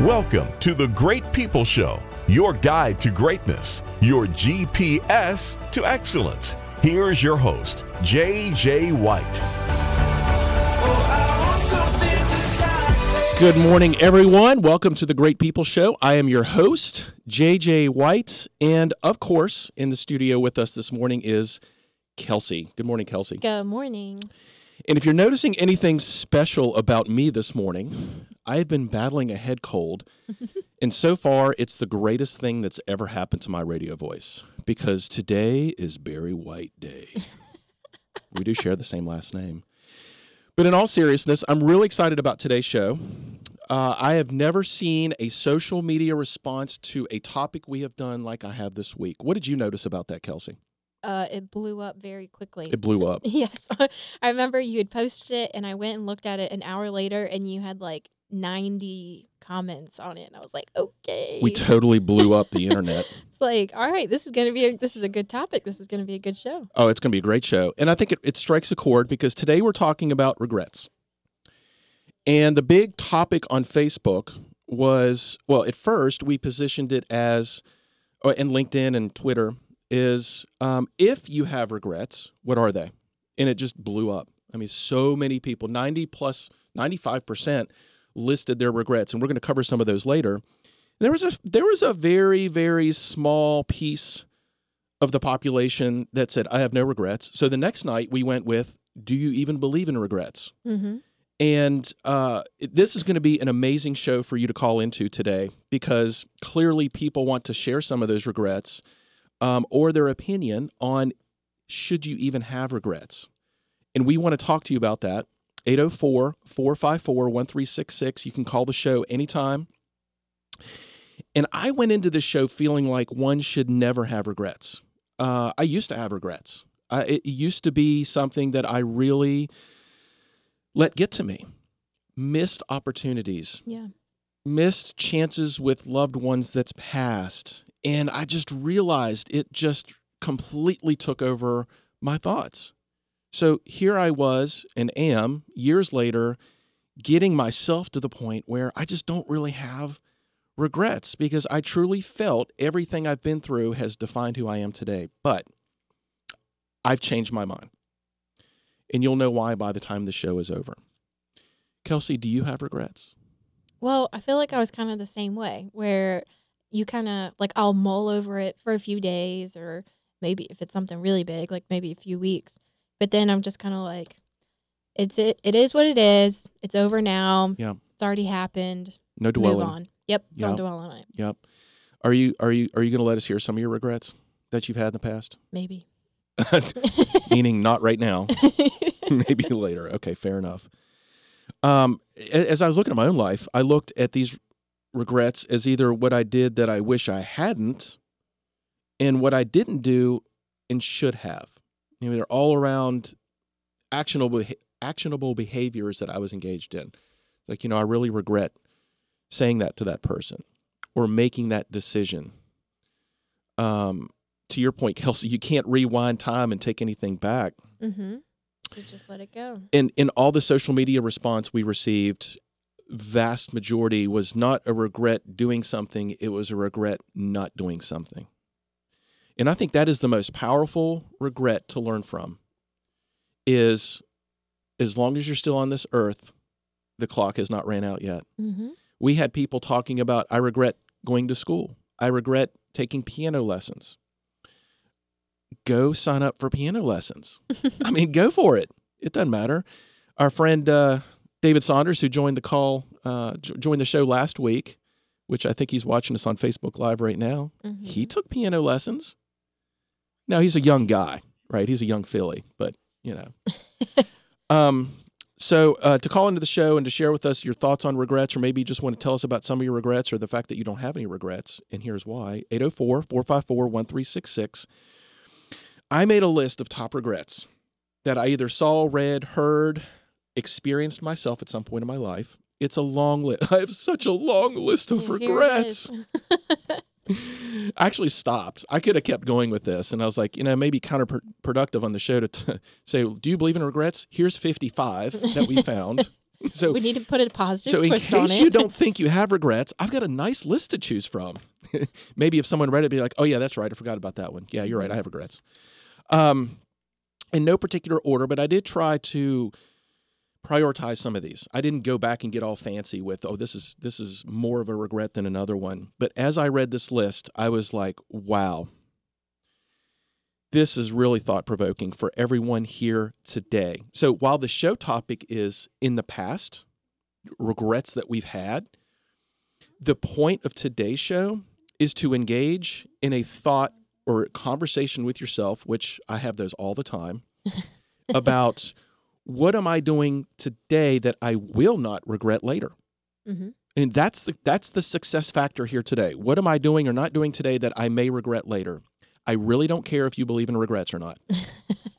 Welcome to the Great People Show, your guide to greatness, your GPS to excellence. Here's your host, J.J. White. Good morning, everyone. Welcome to the Great People Show. I am your host, JJ White. And of course, in the studio with us this morning is Kelsey. Good morning, Kelsey. Good morning. And if you're noticing anything special about me this morning, I've been battling a head cold. and so far, it's the greatest thing that's ever happened to my radio voice because today is Barry White Day. we do share the same last name. But in all seriousness, I'm really excited about today's show. Uh, I have never seen a social media response to a topic we have done like I have this week. What did you notice about that, Kelsey? Uh, it blew up very quickly. It blew up. yes. I remember you had posted it and I went and looked at it an hour later and you had like 90 comments on it and I was like, "Okay." We totally blew up the internet. it's like, "All right, this is going to be a, this is a good topic. This is going to be a good show." Oh, it's going to be a great show. And I think it, it strikes a chord because today we're talking about regrets. And the big topic on Facebook was well, at first we positioned it as, uh, and LinkedIn and Twitter is um, if you have regrets, what are they? And it just blew up. I mean, so many people, 90 95% listed their regrets. And we're going to cover some of those later. There was a there was a very very small piece of the population that said I have no regrets. So the next night we went with Do you even believe in regrets? Mm-hmm. And uh, this is going to be an amazing show for you to call into today because clearly people want to share some of those regrets um, or their opinion on should you even have regrets. And we want to talk to you about that. 804 454 1366. You can call the show anytime. And I went into this show feeling like one should never have regrets. Uh, I used to have regrets. Uh, it used to be something that I really let get to me. Missed opportunities, Yeah. missed chances with loved ones that's passed. And I just realized it just completely took over my thoughts. So here I was and am years later getting myself to the point where I just don't really have regrets because I truly felt everything I've been through has defined who I am today. But I've changed my mind. And you'll know why by the time the show is over. Kelsey, do you have regrets? Well, I feel like I was kind of the same way where you kind of like I'll mull over it for a few days or maybe if it's something really big, like maybe a few weeks. But then I'm just kind of like it's it it is what it is. It's over now. Yeah. It's already happened. No Move dwelling. on. Yep. Yeah. Don't dwell on it. Yep. Are you are you are you going to let us hear some of your regrets that you've had in the past? Maybe. Meaning not right now, maybe later. Okay, fair enough. Um, as I was looking at my own life, I looked at these regrets as either what I did that I wish I hadn't, and what I didn't do and should have. You know, they're all around actionable actionable behaviors that I was engaged in. It's like, you know, I really regret saying that to that person or making that decision. Um, to your point, Kelsey, you can't rewind time and take anything back. mm-hmm. So just let it go. In in all the social media response we received, vast majority was not a regret doing something, it was a regret not doing something. And I think that is the most powerful regret to learn from is as long as you're still on this earth, the clock has not ran out yet. Mm-hmm. We had people talking about I regret going to school. I regret taking piano lessons. Go sign up for piano lessons. I mean, go for it. It doesn't matter. Our friend uh, David Saunders, who joined the call, uh, joined the show last week, which I think he's watching us on Facebook Live right now. Mm-hmm. He took piano lessons. Now he's a young guy, right? He's a young filly, but you know. um, so uh, to call into the show and to share with us your thoughts on regrets, or maybe you just want to tell us about some of your regrets or the fact that you don't have any regrets, and here's why 804 454 1366. I made a list of top regrets that I either saw, read, heard, experienced myself at some point in my life. It's a long list. I have such a long list of Here regrets. I actually stopped. I could have kept going with this, and I was like, you know, maybe counterproductive on the show to t- say, "Do you believe in regrets?" Here's 55 that we found. So we need to put a positive so in twist on case you don't think you have regrets, I've got a nice list to choose from. Maybe if someone read it, be like, "Oh yeah, that's right. I forgot about that one. Yeah, you're right. I have regrets." Um, in no particular order, but I did try to prioritize some of these. I didn't go back and get all fancy with, "Oh, this is this is more of a regret than another one." But as I read this list, I was like, "Wow." This is really thought provoking for everyone here today. So, while the show topic is in the past, regrets that we've had. The point of today's show is to engage in a thought or conversation with yourself, which I have those all the time, about what am I doing today that I will not regret later. Mhm. And that's the that's the success factor here today. What am I doing or not doing today that I may regret later? I really don't care if you believe in regrets or not.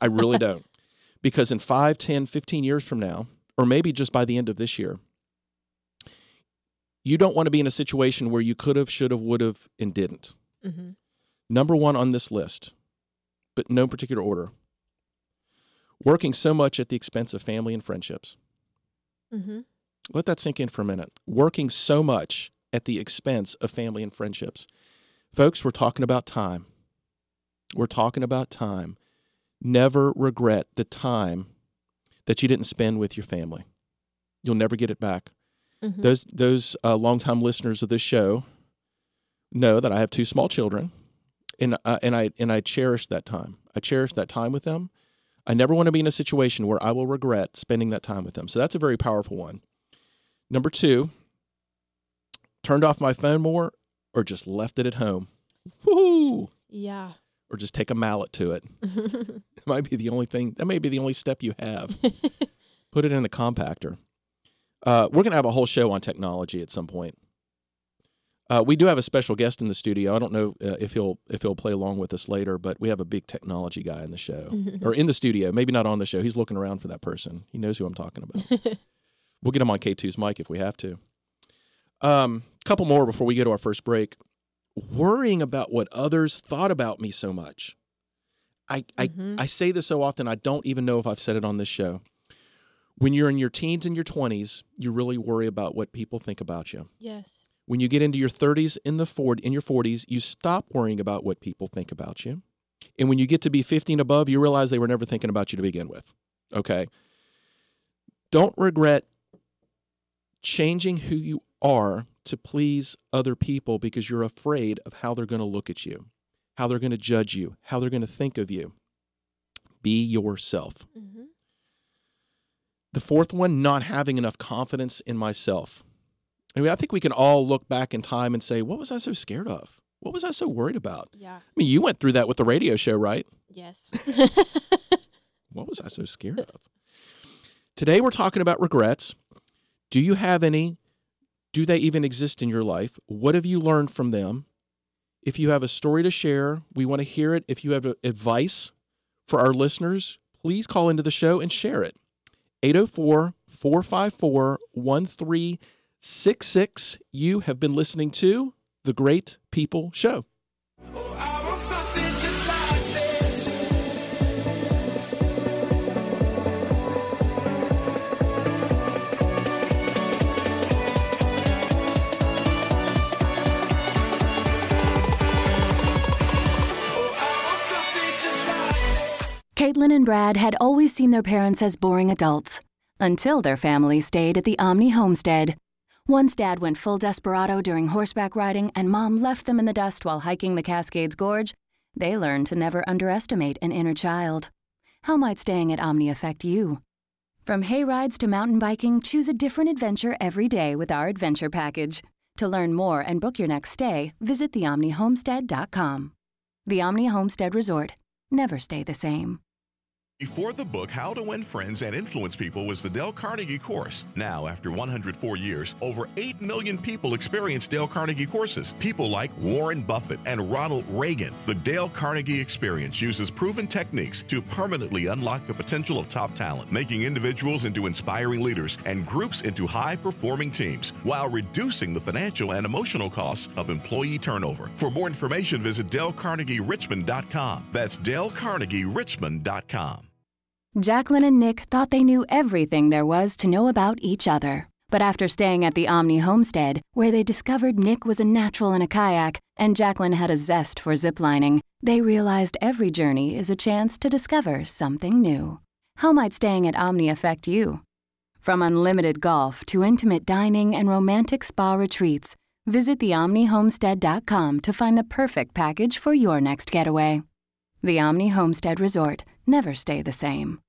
I really don't. Because in 5, 10, 15 years from now, or maybe just by the end of this year, you don't want to be in a situation where you could have, should have, would have, and didn't. hmm Number one on this list, but no particular order. Working so much at the expense of family and friendships. hmm Let that sink in for a minute. Working so much at the expense of family and friendships. Folks, we're talking about time. We're talking about time. Never regret the time that you didn't spend with your family. You'll never get it back. hmm Those those uh, longtime listeners of this show know that I have two small children, and uh, and I and I cherish that time. I cherish that time with them. I never want to be in a situation where I will regret spending that time with them. So that's a very powerful one. Number two, turned off my phone more, or just left it at home. Woo! Yeah. Or just take a mallet to it. It might be the only thing. That may be the only step you have. Put it in a compactor. Uh, we're going to have a whole show on technology at some point. Uh, we do have a special guest in the studio. I don't know uh, if he'll if he'll play along with us later, but we have a big technology guy in the show or in the studio. Maybe not on the show. He's looking around for that person. He knows who I'm talking about. we'll get him on K2's mic if we have to. Um, couple more before we go to our first break. Worrying about what others thought about me so much. I, Mhm. I I say this so often I don't even know if I've said it on this show. When you're in your teens and your 20s, you really worry about what people think about you. yes. When you get into your 30s in the 40, in your 40s, you stop worrying about what people think about you. And when you get to be 15 above, you realize they were never thinking about you to begin with. Okay? Don't regret changing who you are to please other people because you're afraid of how they're going to look at you, how they're going to judge you, how they're going to think of you. Be yourself. hmm The fourth one, not having enough confidence in myself. I mean, I think we can all look back in time and say, what was I so scared of? What was I so worried about? Yeah. I mean, you went through that with the radio show, right? Yes. What was I so scared of? Today, we're talking about regrets. Do you have any? Do they even exist in your life? What have you learned from them? If you have a story to share, we want to hear it. If you have advice for our listeners, please call into the show and share it. 804 454 1366. You have been listening to The Great People Show. Oh, I want something just like this. Oh, I want something just like this. Caitlin and Brad had always seen their parents as boring adults until their family stayed at the Omni Homestead. Once Dad went full desperado during horseback riding and Mom left them in the dust while hiking the Cascades Gorge, they learned to never underestimate an inner child. How might staying at Omni affect you? From hay rides to mountain biking, choose a different adventure every day with our adventure package. To learn more and book your next stay, visit theomnihomestead.com. The Omni Homestead Resort. Never stay the same. Before the book How to Win Friends and Influence People was the Dale Carnegie course. Now, after 104 years, over 8 million people experience Dale Carnegie courses. People like Warren Buffett and Ronald Reagan. The Dale Carnegie experience uses proven techniques to permanently unlock the potential of top talent, making individuals into inspiring leaders and groups into high performing teams while reducing the financial and emotional costs of employee turnover. For more information, visit DaleCarnegieRichmond.com. That's DaleCarnegieRichmond.com. Jacqueline and Nick thought they knew everything there was to know about each other. But after staying at the Omni homestead, where they discovered Nick was a natural in a kayak and Jacqueline had a zest for ziplining, they realized every journey is a chance to discover something new. How might staying at Omni affect you? From unlimited golf to intimate dining and romantic spa retreats, visit theomnihomestead.com to find the perfect package for your next getaway. The Omni Homestead Resort. Never stay the same.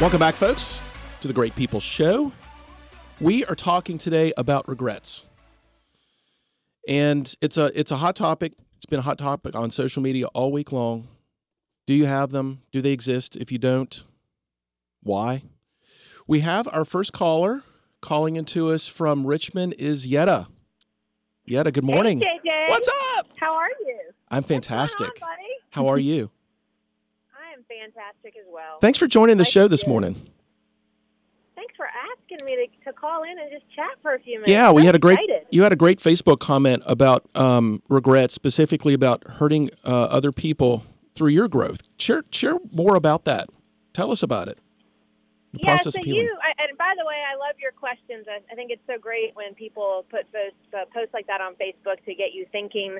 Welcome back, folks, to the Great People Show. We are talking today about regrets, and it's a it's a hot topic. It's been a hot topic on social media all week long. Do you have them? Do they exist? If you don't, why? We have our first caller calling into us from Richmond is Yetta. Yetta, good morning. Hey, JJ. What's up? How are you? I'm fantastic. on? How are you? I am fantastic as well. Thanks for joining the Nice show this morning. Thanks for asking me to, to call in and just chat for a few minutes. Yeah, we I'm had a great excited. you had a great Facebook comment about um, regret, specifically about hurting uh, other people through your growth. Share share more about that. Tell us about it. The yeah, so you, I, and by the way, I love your questions. I, I think it's so great when people put posts, uh, posts like that on Facebook to get you thinking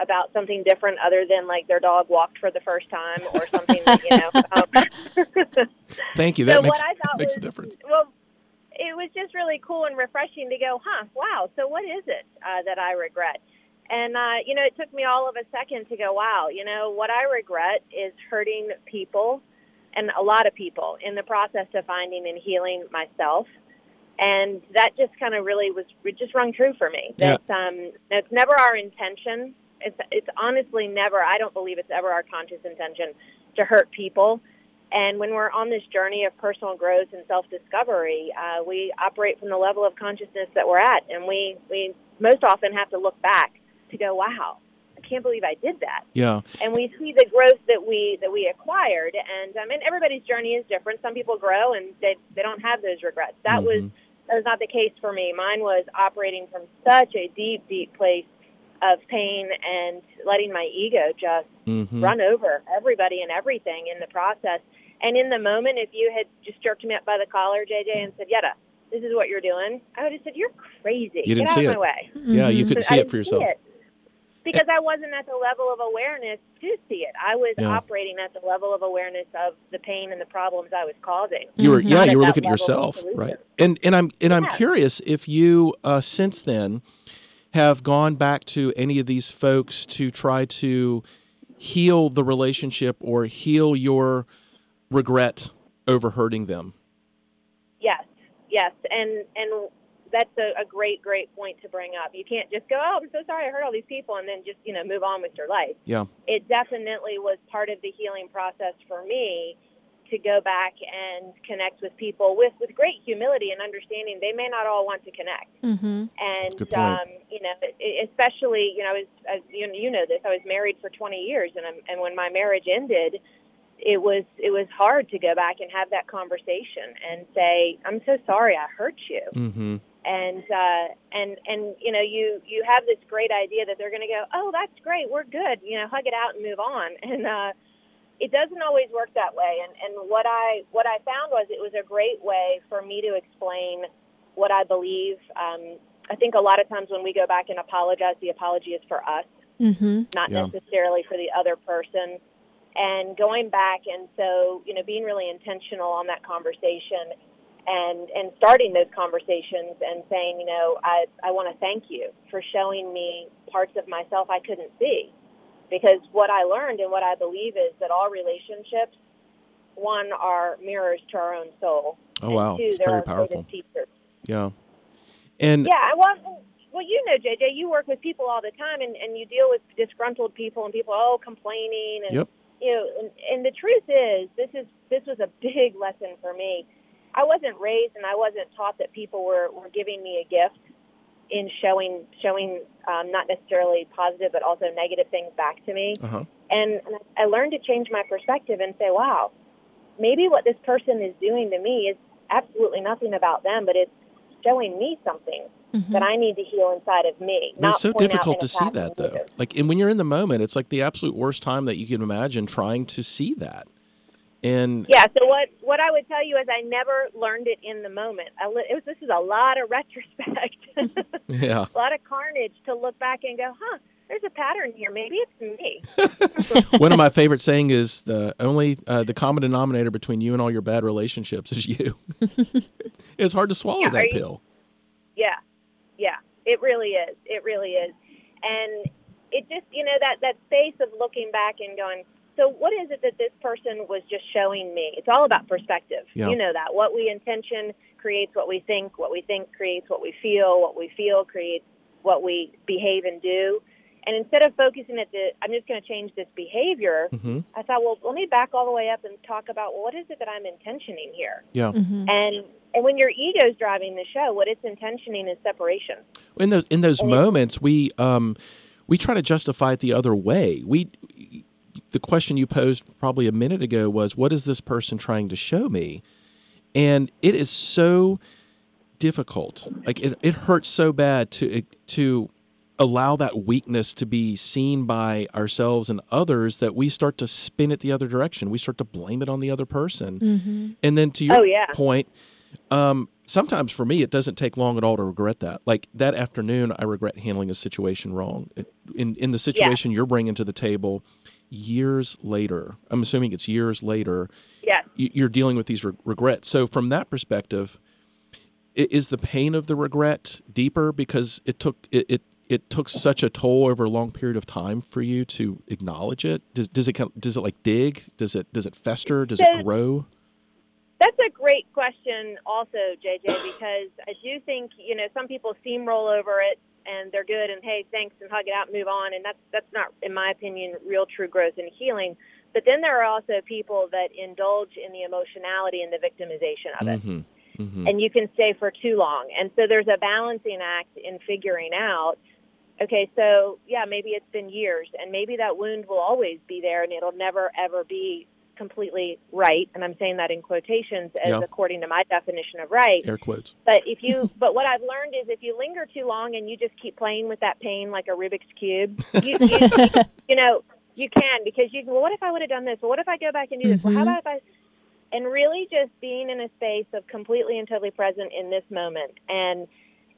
about something different other than like their dog walked for the first time or something that, you know. Um, Thank you. so That makes what I thought makes was, a difference. Well, it was just really cool and refreshing to go, huh? Wow. So what is it uh, that I regret? And uh, you know, it took me all of a second to go, wow. You know, what I regret is hurting people, and a lot of people in the process of finding and healing myself. And that just kind of really was it just rung true for me. Yeah. That um, it's never our intention. It's it's honestly never. I don't believe it's ever our conscious intention to hurt people. And when we're on this journey of personal growth and self discovery, uh, we operate from the level of consciousness that we're at, and we we most often have to look back to go, "Wow, can't believe I did that." Yeah. and we see the growth that we that we acquired and I mean everybody's journey is different some people grow and they they don't have those regrets that was Mhm. that was not the case for me mine was operating from such a deep deep place of pain and letting my ego just Mhm. run over everybody and everything in the process and in the moment if you had just jerked me up by the collar JJ and said Yetta this is what you're doing I would have said you're crazy You didn't get out see of it. my way Yeah, you Mhm. couldn't see I it for yourself. it because I wasn't at the level of awareness to see it. I was Yeah. operating at the level of awareness of the pain and the problems I was causing. You were yeah, you were looking at yourself, right? And and I'm and I'm curious if you uh, since then have gone back to any of these folks to try to heal the relationship or heal your regret over hurting them. Yes, yes, and and that's a, a great, great point to bring up. You can't just go, "Oh, I'm so sorry, I hurt all these people," and then just you know move on with your life. Yeah. It definitely was part of the healing process for me to go back and connect with people with with great humility and understanding. They may not all want to connect. Mm-hmm. and um, you know, especially you know, as, as you, you know this, I was married for 20 years, and I'm, and when my marriage ended, it was it was hard to go back and have that conversation and say, "I'm so sorry, I hurt you," Mm-hmm. And uh, and and you know, you you have this great idea that they're going to go, "Oh, that's great, we're good," you know, hug it out and move on, and uh, it doesn't always work that way. And and what I what I found was it was a great way for me to explain what I believe. Um, I think a lot of times when we go back and apologize, the apology is for us, Mm-hmm. not Yeah. necessarily for the other person. And going back and so, you know, being really intentional on that conversation and and starting those conversations and saying, you know, I I want to thank you for showing me parts of myself I couldn't see. Because what I learned and what I believe is that all relationships one are mirrors to our own soul. Oh wow, two, it's very powerful. teachers. Yeah. And Yeah, I well, well, you know, JJ, you work with people all the time, and, and you deal with disgruntled people and people oh complaining, and Yep. you know, and, and the truth is, this is this was a big lesson for me. I wasn't raised, and I wasn't taught that people were were giving me a gift in showing showing um, not necessarily positive, but also negative things back to me. uh-huh. And, and I learned to change my perspective and say, wow, maybe what this person is doing to me is absolutely nothing about them, but it's showing me something Mhm. that I need to heal inside of me. Not it's so difficult to see that though. view. Like, and when you're in the moment, it's like the absolute worst time that you can imagine trying to see that. And Yeah. So what what I would tell you is I never learned it in the moment. I li- it was, this is a lot of retrospect, yeah, a lot of carnage to look back and go, huh. There's a pattern here. Maybe it's me. one of my favorite saying is the only uh, the common denominator between you and all your bad relationships is you. it's hard to swallow Yeah, that you- pill. Yeah, yeah, it really is. It really is, and it just you know that that space of looking back and going. So what is it that this person was just showing me? It's all about perspective. Yeah. You know that what we intention creates what we think. What we think creates what we feel. What we feel creates what we behave and do. And instead of focusing at the, I'm just going to change this behavior. hmm I thought, well, let me back all the way up and talk about well, what is it that I'm intentioning here. Yeah. Mhm. And and when your ego's driving the show, what it's intentioning is separation. In those in those And moments, we um we try to justify it the other way. We the question you posed probably a minute ago was, "What is this person trying to show me?" And it is so difficult. Like it, it hurts so bad to to allow that weakness to be seen by ourselves and others that we start to spin it the other direction. We start to blame it on the other person. Mhm. And then to your Oh, yeah. point, um, sometimes for me, it doesn't take long at all to regret that. Like that afternoon, I regret handling a situation wrong. It, in in the situation you're bringing to the table, years later, I'm assuming it's years later, Yes. you- you're dealing with these re- regrets. So from that perspective, is the pain of the regret deeper because it took it, it it took such a toll over a long period of time for you to acknowledge it? Does does it does it like dig? Does it does it fester? Does it grow? That's a great question, also, JJ, because I do think you know some people steamroll over it and they're good and hey, thanks and hug it out and move on, and that's that's not, in my opinion, real true growth and healing. But then there are also people that indulge in the emotionality and the victimization of it, hmm hmm and you can stay for too long. And so there's a balancing act in figuring out. Okay, so yeah, maybe it's been years, and maybe that wound will always be there, and it'll never ever be completely right. And I'm saying that in quotations, as Yeah. according to my definition of right. Air quotes. But if you, but what I've learned is if you linger too long and you just keep playing with that pain like a Rubik's cube, you, you, you know, you can because you. Well, what if I would have done this? Well, what if I go back and do this? Well, how Mhm. about if I? And really, just being in a space of completely and totally present in this moment, and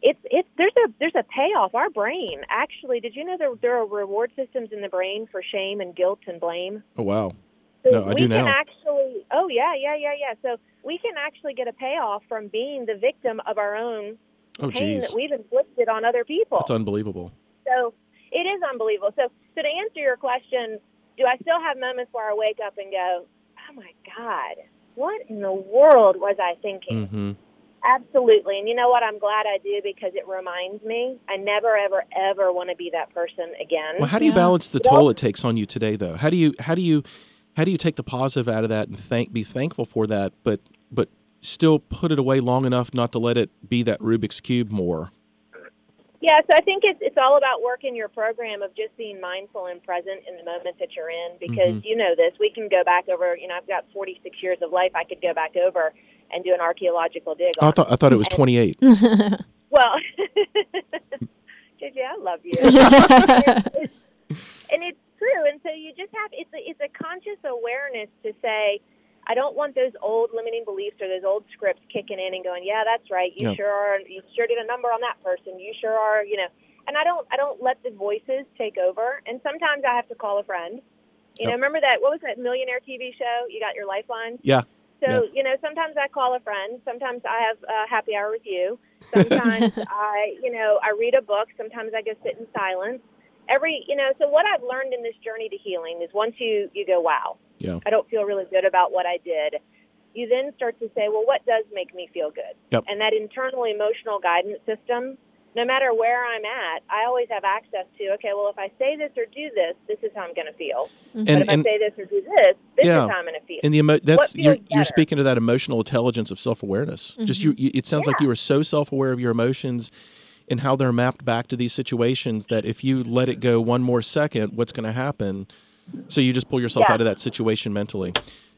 it's it's there's a there's a payoff. Our brain actually. Did you know there there are reward systems in the brain for shame and guilt and blame? Oh wow. So No, I we do can now. actually. Oh yeah, yeah, yeah, yeah. So we can actually get a payoff from being the victim of our own Oh pain geez. that we've inflicted on other people. That's unbelievable. so it is unbelievable. So, so to answer your question, do I still have moments where I wake up and go, "Oh my God, what in the world was I thinking?" hmm Absolutely. And you know what? I'm glad I do because it reminds me I never, ever, ever want to be that person again. Well, how do you Yeah. balance the Well- toll it takes on you today, though? How do you how do you how do you take the positive out of that and thank be thankful for that, but but still put it away long enough not to let it be that Rubik's cube more? Yeah, so I think it's it's all about working your program of just being mindful and present in the moment that you're in because Mhm. you know this. We can go back over, you know, I've got 46 years of life. I could go back over and do an archaeological dig I thought I thought it was twenty eight. well, JJ, I love you. and it's true. And so you just have it's a, it's a conscious awareness to say, I don't want those old limiting beliefs or those old scripts kicking in and going, yeah, that's right. You Yeah. sure are. You sure did a number on that person. You sure are. You know. And I don't I don't let the voices take over. And sometimes I have to call a friend. You know, remember that what was that millionaire TV show? You got your lifeline. Yeah. So you know, sometimes I call a friend. Sometimes I have a happy hour with you. Sometimes I, you know, I read a book. Sometimes I go sit in silence. Every, you know, so what I've learned in this journey to healing is once you you go, wow, Yeah. I don't feel really good about what I did. You then start to say, well, what does make me feel good? Yep. And that internal emotional guidance system, no matter where I'm at, I always have access to. Okay, well, if I say this or do this, this is how I'm going to feel. Mm-hmm. but And if and I say this or do this, this Yeah. is how I'm going to feel. and the emo- that's you're you're speaking to that emotional intelligence of self awareness. Just you, mm-hmm. you, it sounds like you are so self aware of your emotions and how they're mapped back to these situations that if you let it go one more second, what's going to happen? So you just pull yourself Yeah. out of that situation mentally.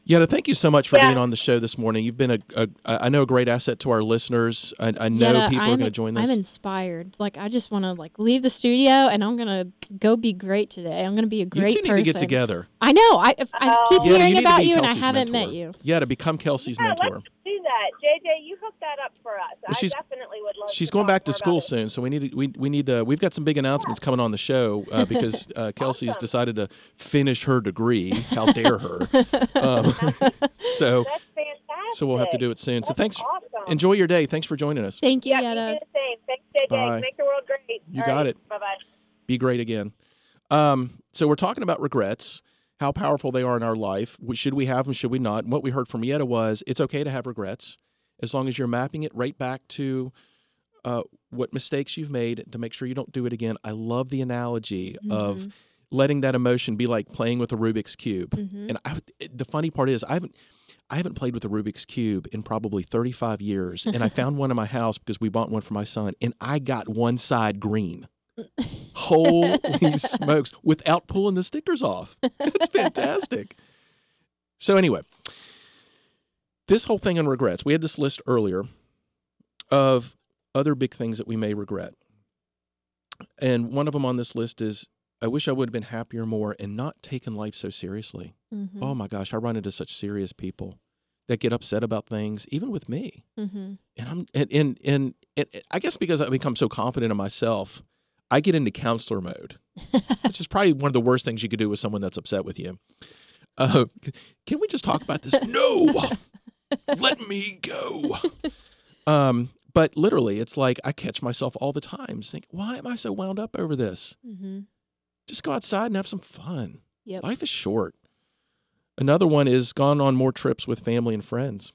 Yetta, thank you so much for Yeah. being on the show this morning. You've been a, a I know a great asset to our listeners. I, I know Yetta, people are I'm- going to join this. I'm inspired. Like I just want to like leave the studio and I'm gonna go be great today. I'm gonna be a you great two need person. to get together. I know. I if- I keep Oh. Yetta, you hearing about you and I haven't mentor. met you. Yeah, to become Kelsey's Yeah, mentor. Let's do that. JJ, you hook that up for us. she's- I definitely would love She's to going talk back to school soon, so we need to, we we need to, we've got some big announcements coming on the show uh, because uh, Kelsey's Awesome. decided to finish her degree. How dare her? Um, so That's fantastic. so we'll have to do it soon. So thanks. Awesome. Enjoy your day. Thanks for joining us. Thank you, Yeah, you Yetta. do the same. Thanks, JJ. Bye. Make the world great. You got it. Bye bye. Be great again. Um, so we're talking about regrets, how powerful they are in our life. Should we have them? Should we not? And what we heard from Yetta was it's okay to have regrets as long as you're mapping it right back to uh, what mistakes you've made to make sure you don't do it again. I love the analogy of letting that emotion be like playing with a Rubik's cube. Mhm. And I, the funny part is, I haven't. I haven't played with a Rubik's cube in probably 35 years, and I found one in my house because we bought one for my son, and I got one side green. Holy smokes! Without pulling the stickers off, That's fantastic. So anyway, this whole thing on regrets, we had this list earlier of other big things that we may regret, and one of them on this list is I wish I would have been happier more and not taken life so seriously. Mhm. Oh my gosh, I run into such serious people that get upset about things, even with me. Mhm. And I'm and and, and, and I guess because I've become so confident in myself, I get into counselor mode, which is probably one of the worst things you could do with someone that's upset with you. Uh, can we just talk about this? no, let me go. Um, but literally, it's like I catch myself all the time, think, why am I so wound up over this? Mm-hmm. Just go outside and have some fun. Yep. Life is short. Another one is gone on more trips with family and friends.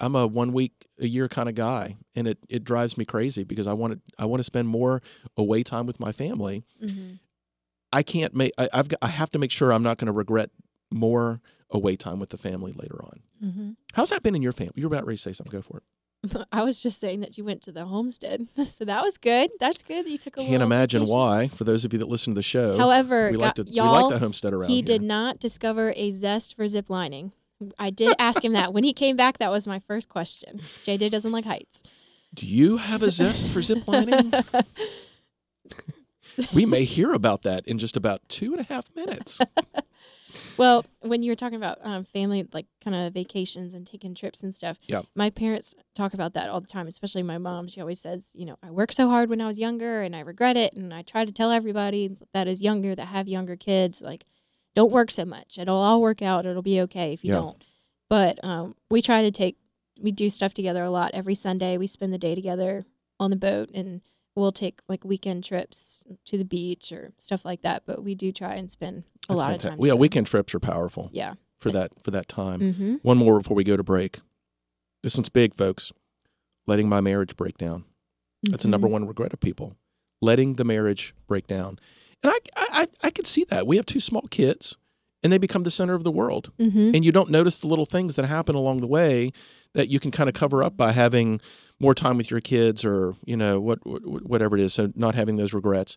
I'm a one week a year kind of guy, and it, it drives me crazy because I want to I want to spend more away time with my family. Mhm. I can't make I, I've got, I have to make sure I'm not going to regret more away time with the family later on. Mhm. How's that been in your family? You're about ready to say something. Go for it. I was just saying that you went to the homestead, so that was good. That's good that you took a Can't imagine vacation. why. For those of you that listen to the show, However, we like to we y'all, like the homestead around he here. did not discover a zest for zip lining. I did ask him that when he came back. That was my first question. JJ doesn't like heights. Do you have a zest for zip lining? we may hear about that in just about two and a half minutes. Well, when you were talking about um, family, like kind of vacations and taking trips and stuff, Yeah. my parents talk about that all the time, especially my mom. She always says, you know, I worked so hard when I was younger and I regret it. And I try to tell everybody that is younger, that have younger kids, like, don't work so much. It'll all work out. It'll be okay if you Yeah. don't. But um, we try to take, we do stuff together a lot. Every Sunday, we spend the day together on the boat and we'll take like weekend trips to the beach or stuff like that. But we do try and spend a That's lot fantastic. of time. Yeah, together. weekend trips are powerful Yeah. for that for that time. Mm-hmm. One more before we go to break. This one's big, folks. Letting my marriage break down. That's a number one regret of people. Letting the marriage break down. And I, I, I I could see that. We have two small kids and they become the center of the world. Mm-hmm. And you don't notice the little things that happen along the way that you can kind of cover up by having more time with your kids or, you know, what, what whatever it is. So not having those regrets.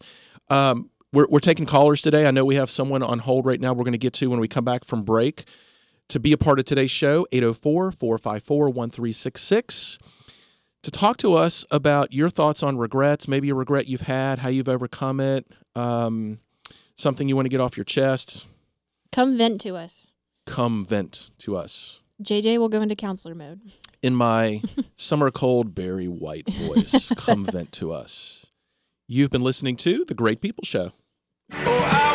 Um, we're, we're taking callers today. I know we have someone on hold right now we're going to get to when we come back from break. To be a part of today's show, 804 454 1366. To talk to us about your thoughts on regrets, maybe a regret you've had, how you've overcome it, um, something you want to get off your chest, Come vent to us. come vent to us. JJ will go into counselor mode. In my summer cold, Barry White voice, come vent to us. You've been listening to The Great People Show. Oh, I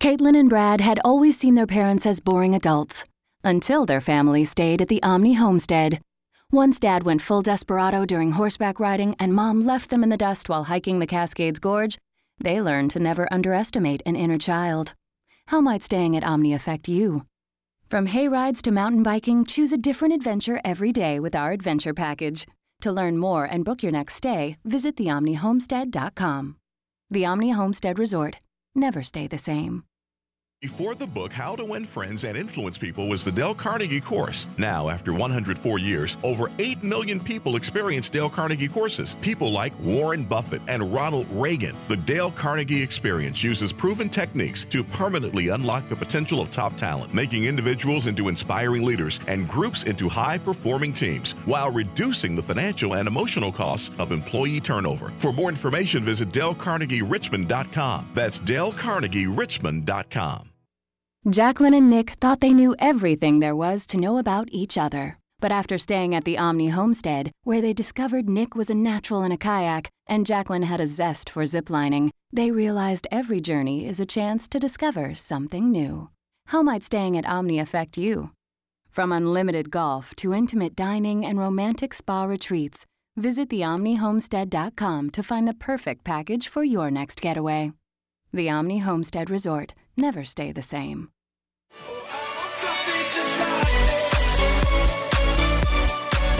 Caitlin and Brad had always seen their parents as boring adults until their family stayed at the Omni homestead. Once dad went full desperado during horseback riding and mom left them in the dust while hiking the Cascades Gorge, they learned to never underestimate an inner child. How might staying at Omni affect you? From hay rides to mountain biking, choose a different adventure every day with our adventure package. To learn more and book your next stay, visit theomnihomestead.com. The Omni Homestead Resort. Never stay the same. Before the book How to Win Friends and Influence People was the Dale Carnegie course. Now, after 104 years, over 8 million people experience Dale Carnegie courses. People like Warren Buffett and Ronald Reagan. The Dale Carnegie experience uses proven techniques to permanently unlock the potential of top talent, making individuals into inspiring leaders and groups into high performing teams while reducing the financial and emotional costs of employee turnover. For more information, visit DaleCarnegieRichmond.com. That's DaleCarnegieRichmond.com. Jacqueline and Nick thought they knew everything there was to know about each other. But after staying at the Omni homestead, where they discovered Nick was a natural in a kayak and Jacqueline had a zest for ziplining, they realized every journey is a chance to discover something new. How might staying at Omni affect you? From unlimited golf to intimate dining and romantic spa retreats, visit theomnihomestead.com to find the perfect package for your next getaway. The Omni Homestead Resort. Never stay the same.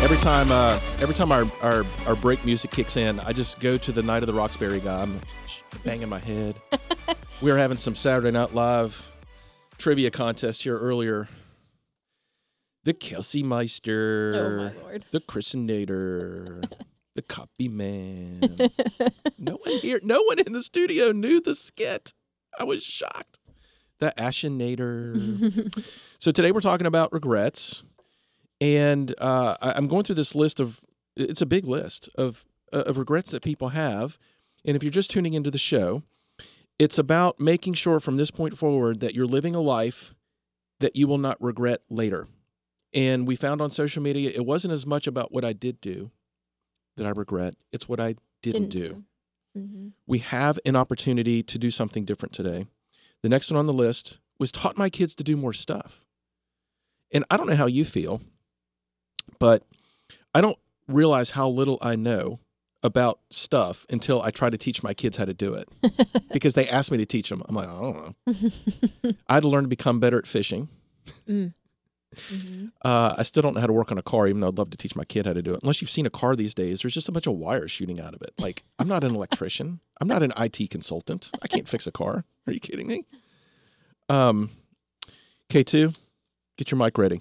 Every time, uh, every time our, our our break music kicks in, I just go to the Night of the Roxbury guy. I'm banging my head. we were having some Saturday Night Live trivia contest here earlier. The Kelsey Meister, Oh my lord. the Christenator, the Copy Man. no one here, no one in the studio knew the skit. I was shocked. The Ashenator. so today we're talking about regrets, and uh, I- I'm going through this list of. It's a big list of uh, of regrets that people have, and if you're just tuning into the show, it's about making sure from this point forward that you're living a life that you will not regret later. And we found on social media it wasn't as much about what I did do that I regret; it's what I didn't, do hmm we have an opportunity to do something different today. The next one on the list was taught my kids to do more stuff. And I don't know how you feel, but I don't realize how little I know about stuff until I try to teach my kids how to do it because they ask me to teach them. I'm like, I don't know. I had to learn to become better at fishing. hmm Uh, I still don't know how to work on a car, even though I'd love to teach my kid how to do it. Unless you've seen a car these days, there's just a bunch of wires shooting out of it. Like, I'm not an electrician. I'm not an IT consultant. I can't fix a car. Are you kidding me? Um, K2, get your mic ready.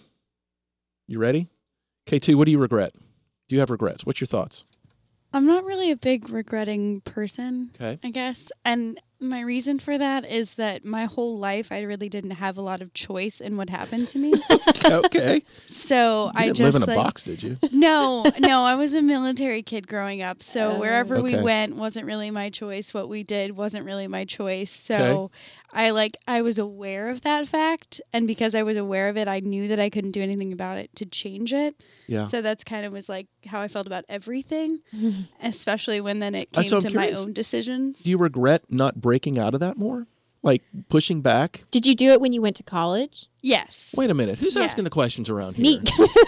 You ready? K2, what do you regret? Do you have regrets? What's your thoughts? I'm not really a big regretting person, Okay. I guess. And my reason for that is that my whole life I really didn't have a lot of choice in what happened to me. okay. so You I didn't just live in a like box, did you? no, no, I was a military kid growing up. So Oh. wherever we went wasn't really my choice. What we did wasn't really my choice. So I like I was aware of that fact and because I was aware of it, I knew that I couldn't do anything about it to change it. Yeah. So that's kind of was like how I felt about everything, especially when then it came so I'm to my own decisions. Do you regret not breaking out of that more? Like pushing back? Did you do it when you went to college? yes. Wait a minute. Who's Yeah. asking the questions around here? Me.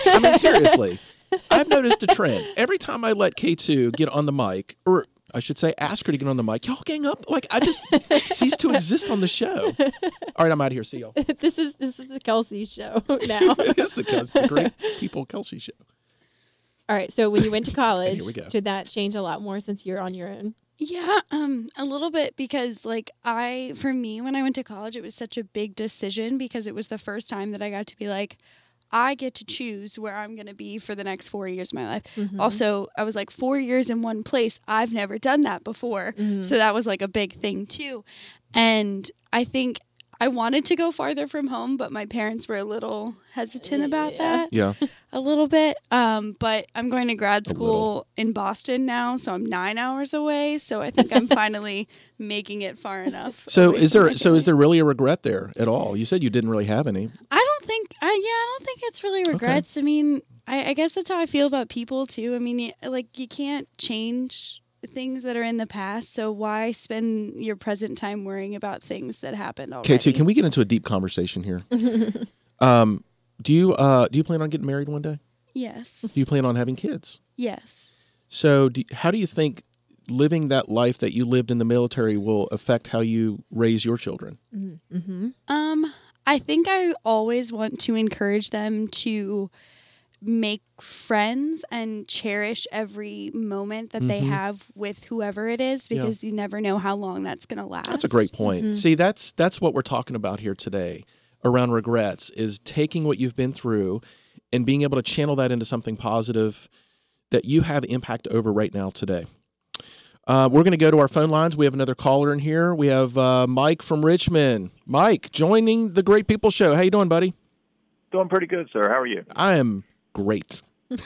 I mean, seriously, I've noticed a trend. Every time I let K2 get on the mic, or I should say, ask her to get on the mic, y'all gang up. Like, I just cease to exist on the show. All right, I'm out of here. See y'all. this is this is the Kelsey show now. it is the, Kels- the Great People Kelsey show. All right. So when you went to college, we go. did that change a lot more since you're on your own? Yeah, um, a little bit because like I for me when I went to college it was such a big decision because it was the first time that I got to be like I get to choose where I'm going to be for the next 4 years of my life. Mm-hmm. Also, I was like 4 years in one place. I've never done that before. Mm-hmm. So that was like a big thing too. And I think I wanted to go farther from home, but my parents were a little hesitant about Yeah. that Yeah. a little bit. Um, but I'm going to grad school in Boston now, so I'm nine hours away. So I think I'm finally making it far enough. So is there so is there really a regret there at all? You said you didn't really have any. I don't think. I yeah, I don't think it's really regrets. I mean, I, I guess that's how I feel about people too. I mean, like you can't change things that are in the past. So why spend your present time worrying about things that happened already? K2, can we get into a deep conversation here? um, do you uh, do you plan on getting married one day? Yes. Do you plan on having kids? Yes. So, do, how do you think living that life that you lived in the military will affect how you raise your children? Mm-hmm. Um, I think I always want to encourage them to make friends and cherish every moment that they Mhm. have with whoever it is Yeah. because you never know how long that's going to last. That's a great point. Mhm. See, that's that's what we're talking about here today around regrets is taking what you've been through and being able to channel that into something positive that you have impact over right now today. Uh, we're going to go to our phone lines. We have another caller in here. We have uh, Mike from Richmond. Mike, joining the Great People Show. How you doing, buddy? Doing pretty good, sir. How are you? I am great.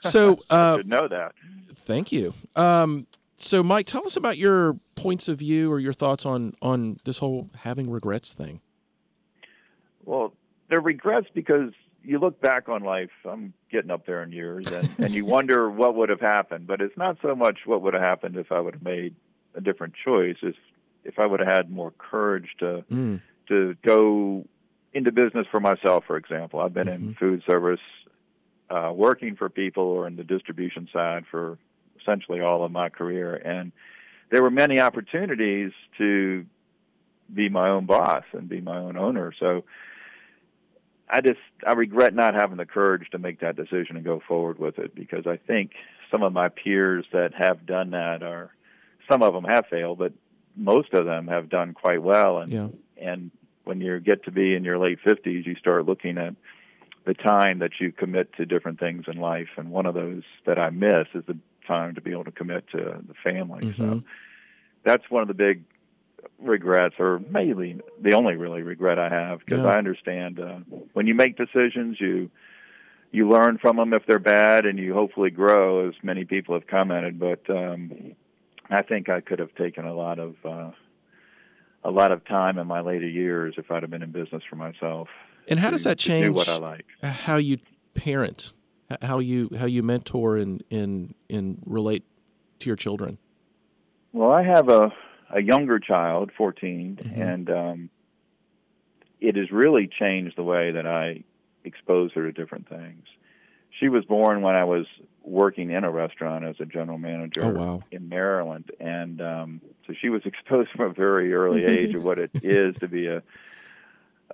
so, uh, know that. Thank you. Um, so, Mike, tell us about your points of view or your thoughts on on this whole having regrets thing. Well, they're regrets because you look back on life. I'm getting up there in years, and, and you wonder what would have happened. But it's not so much what would have happened if I would have made a different choice. If if I would have had more courage to Mm. to go into business for myself, for example. I've been in Mhm. food service, uh, working for people or in the distribution side for essentially all of my career, and there were many opportunities to be my own boss and be my own owner. So I just I regret not having the courage to make that decision and go forward with it because I think some of my peers that have done that are some of them have failed, but most of them have done quite well and Yeah. and when you get to be in your late 50s you start looking at the time that you commit to different things in life and one of those that I miss is the time to be able to commit to the family so Mhm. that's one of the big regrets or maybe the only really regret I have because Yeah. I understand uh, when you make decisions you you learn from them if they're bad and you hopefully grow as many people have commented but um I think I could have taken a lot of uh a lot of time in my later years if I'd have been in business for myself. And how to- does that do change what I like? how you parent, how you how you mentor and and and relate to your children? Well, I have a a younger child, 14, Mhm. and um, it has really changed the way that I expose her to different things. She was born when I was working in a restaurant as a general manager Oh wow. in Maryland, and um, so she was exposed from a very early age of what it is to be a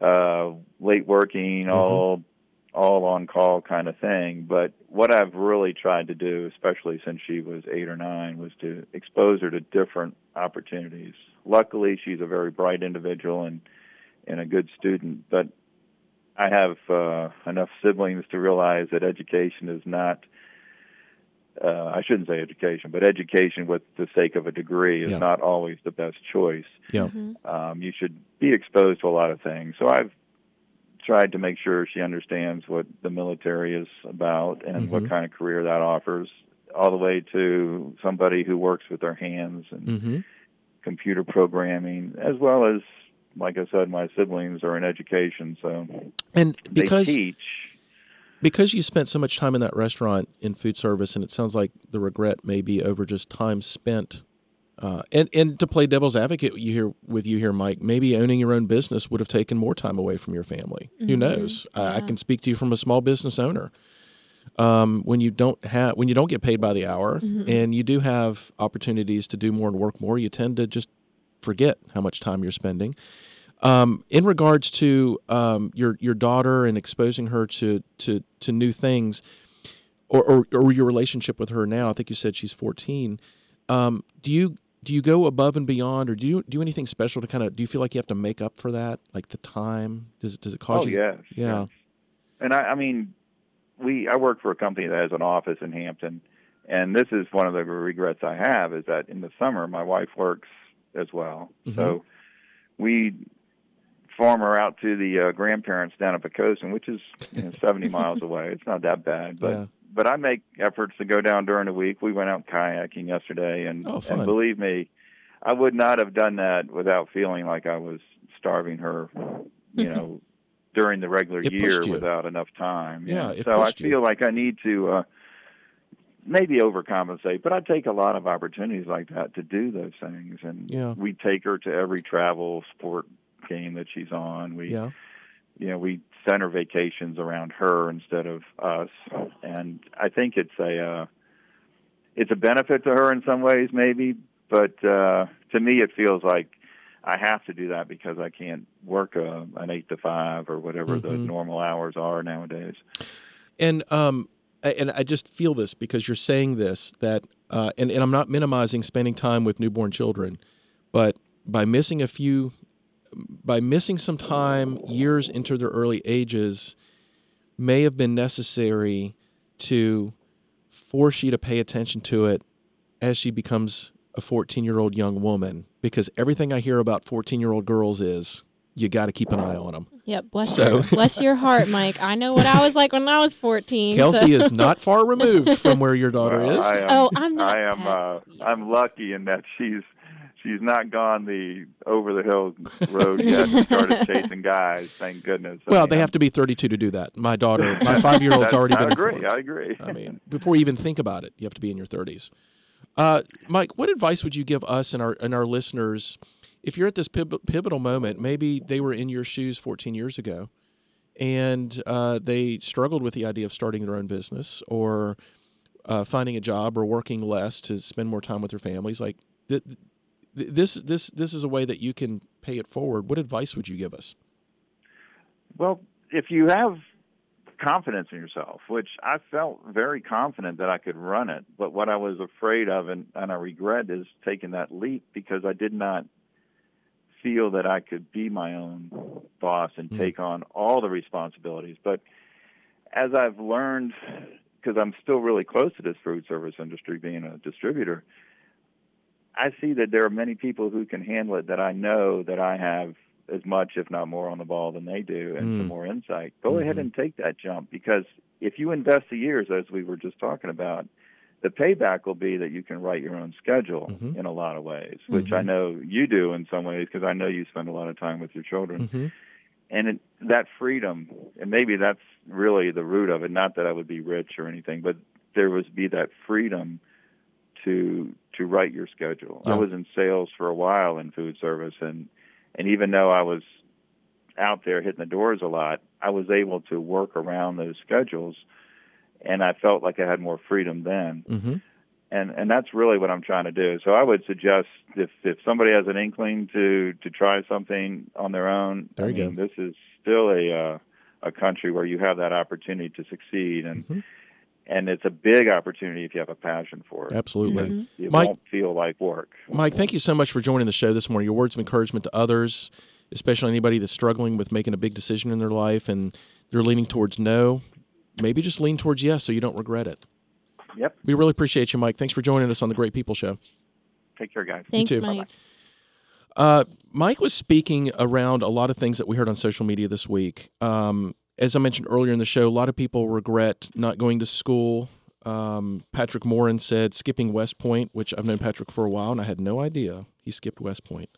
uh, late working, Mhm. all all on call kind of thing. But what I've really tried to do, especially since she was eight or nine, was to expose her to different opportunities. Luckily, she's a very bright individual and and a good student, but I have uh, enough siblings to realize that education is not. Uh, I shouldn't say education, but education with the sake of a degree is Yeah. not always the best choice. Yeah. Mhm. Um, you should be exposed to a lot of things. So I've tried to make sure she understands what the military is about and Mhm. what kind of career that offers, all the way to somebody who works with their hands and Mm-hmm. computer programming, as well as, like I said, my siblings are in education, so And they because teach. Because you spent so much time in that restaurant in food service, and it sounds like the regret may be over just time spent. Uh, and and to play devil's advocate, you hear with you here, Mike. Maybe owning your own business would have taken more time away from your family. Who Mhm. knows? I, I can speak to you from a small business owner. Um, when you don't have when you don't get paid by the hour, Mhm. and you do have opportunities to do more and work more, you tend to just forget how much time you're spending. Um, in regards to um, your your daughter and exposing her to to to new things, or, or or your relationship with her now, I think you said she's 14. Um, do you do you go above and beyond, or do you do anything special to kind of? Do you feel like you have to make up for that, like the time? Does it does it cause Oh you? yes, Yeah. yes. And I, I mean, we I work for a company that has an office in Hampton, and this is one of the regrets I have is that in the summer my wife works as well, Mhm. so we farm her out to the uh, grandparents down at Poquoson, which is you know, 70 miles away. It's not that bad, but Yeah. but I make efforts to go down during the week. We went out kayaking yesterday, and Oh, and believe me, I would not have done that without feeling like I was starving her, you know, during the regular year without enough time. Yeah, so I pushed you. feel like I need to uh, maybe overcompensate, but I take a lot of opportunities like that to do those things, and Yeah. we take her to every travel sport game that she's on. We Yeah. you know, we center vacations around her instead of us, and I think it's a uh, it's a benefit to her in some ways, maybe. But uh, to me, it feels like I have to do that because I can't work a, an eight to five or whatever the Mhm. normal hours are nowadays. And um, and I just feel this because you're saying this that, uh, and and I'm not minimizing spending time with newborn children, but by missing a few, by missing some time years into their early ages, may have been necessary to force you to pay attention to it as she becomes a 14 year old young woman. Because everything I hear about 14 year old girls is you got to keep an eye on them. Yep. Bless So- your bless your heart, Mike. I know what I was like when I was fourteen. Kelsey so. is not far removed from where your daughter Well, is. I am, Oh, I'm not I am. Uh. I'm lucky in that she's she's not gone the over the hill road yet. and started chasing guys. Thank goodness. I Well, mean, they have to be 32 to do that. My daughter, my five year old's That's- already I been agree. informed. I agree. I mean, before you even think about it, you have to be in your 30s. Uh, Mike, what advice would you give us and our and our listeners if you're at this pivotal moment? Maybe they were in your shoes 14 years ago, and uh, they struggled with the idea of starting their own business or uh, finding a job or working less to spend more time with their families. Like th- th- this, this, this is a way that you can pay it forward. What advice would you give us? Well, if you have confidence in yourself, which I felt very confident that I could run it, but what I was afraid of and, and I regret is taking that leap because I did not feel that I could be my own boss and Mm. take on all the responsibilities. But as I've learned, because I'm still really close to this food service industry, being a distributor, I see that there are many people who can handle it that I know that I have as much, if not more, on the ball than they do and Mm. some more insight. Go ahead Mhm. and take that jump because if you invest the years, as we were just talking about, the payback will be that you can write your own schedule Mhm. in a lot of ways, which I Mhm. know you do in some ways because I know you spend a lot of time with your children Mm-hmm. and it, that freedom, and maybe that's really the root of it. Not that I would be rich or anything, but there was be that freedom to to write your schedule. I was in sales for a while in food service, and and even though I was out there hitting the doors a lot, I was able to work around those schedules, and I felt like I had more freedom then Mm-hmm. and and that's really what I'm trying to do. So I would suggest if if somebody has an inkling to to try something on their own, There I you mean, this is still a uh, a country where you have that opportunity to succeed, and Mhm. And it's a big opportunity if you have a passion for it. Absolutely. Mhm. It Mike- won't feel like work. Mike, thank you so much for joining the show this morning. Your words of encouragement to others, especially anybody that's struggling with making a big decision in their life and they're leaning towards no, maybe just lean towards yes so you don't regret it. Yep. We really appreciate you, Mike. Thanks for joining us on the Great People Show. Take care, guys. Thanks, too. Mike. Uh, Mike was speaking around a lot of things that we heard on social media this week. Um, as I mentioned earlier in the show, a lot of people regret not going to school. Um, Patrick Morin said skipping West Point, which I've known Patrick for a while, and I had no idea he skipped West Point.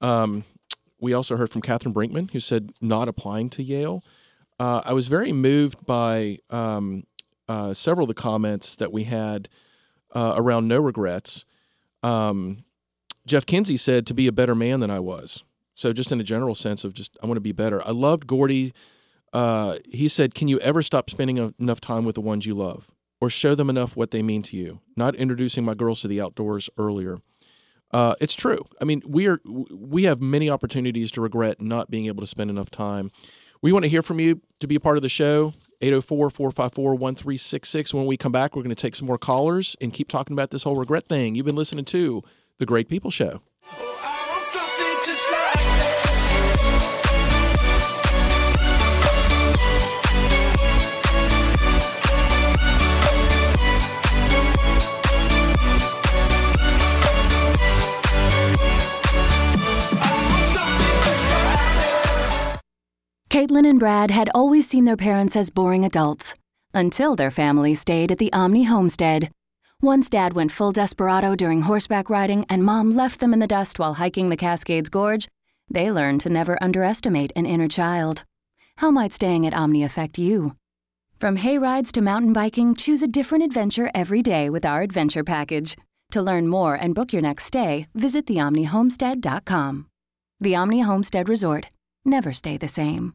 Um, we also heard from Catherine Brinkman, who said not applying to Yale. Uh, I was very moved by um, uh, several of the comments that we had uh, around no regrets. Um, Jeff Kinsey said to be a better man than I was. So just in a general sense of just I want to be better. I loved Gordy. Uh, he said, "Can you ever stop spending enough time with the ones you love, or show them enough what they mean to you?" Not introducing my girls to the outdoors earlier. Uh, it's true. I mean, we are we have many opportunities to regret not being able to spend enough time. We want to hear from you to be a part of the show. 804-454-1366. When we come back, we're going to take some more callers and keep talking about this whole regret thing. You've been listening to The Great People Show. Oh, I Caitlin and Brad had always seen their parents as boring adults until their family stayed at the Omni homestead. Once Dad went full desperado during horseback riding and Mom left them in the dust while hiking the Cascades Gorge, they learned to never underestimate an inner child. How might staying at Omni affect you? From hay rides to mountain biking, choose a different adventure every day with our adventure package. To learn more and book your next stay, visit theomnihomestead.com. The Omni Homestead Resort. Never stay the same.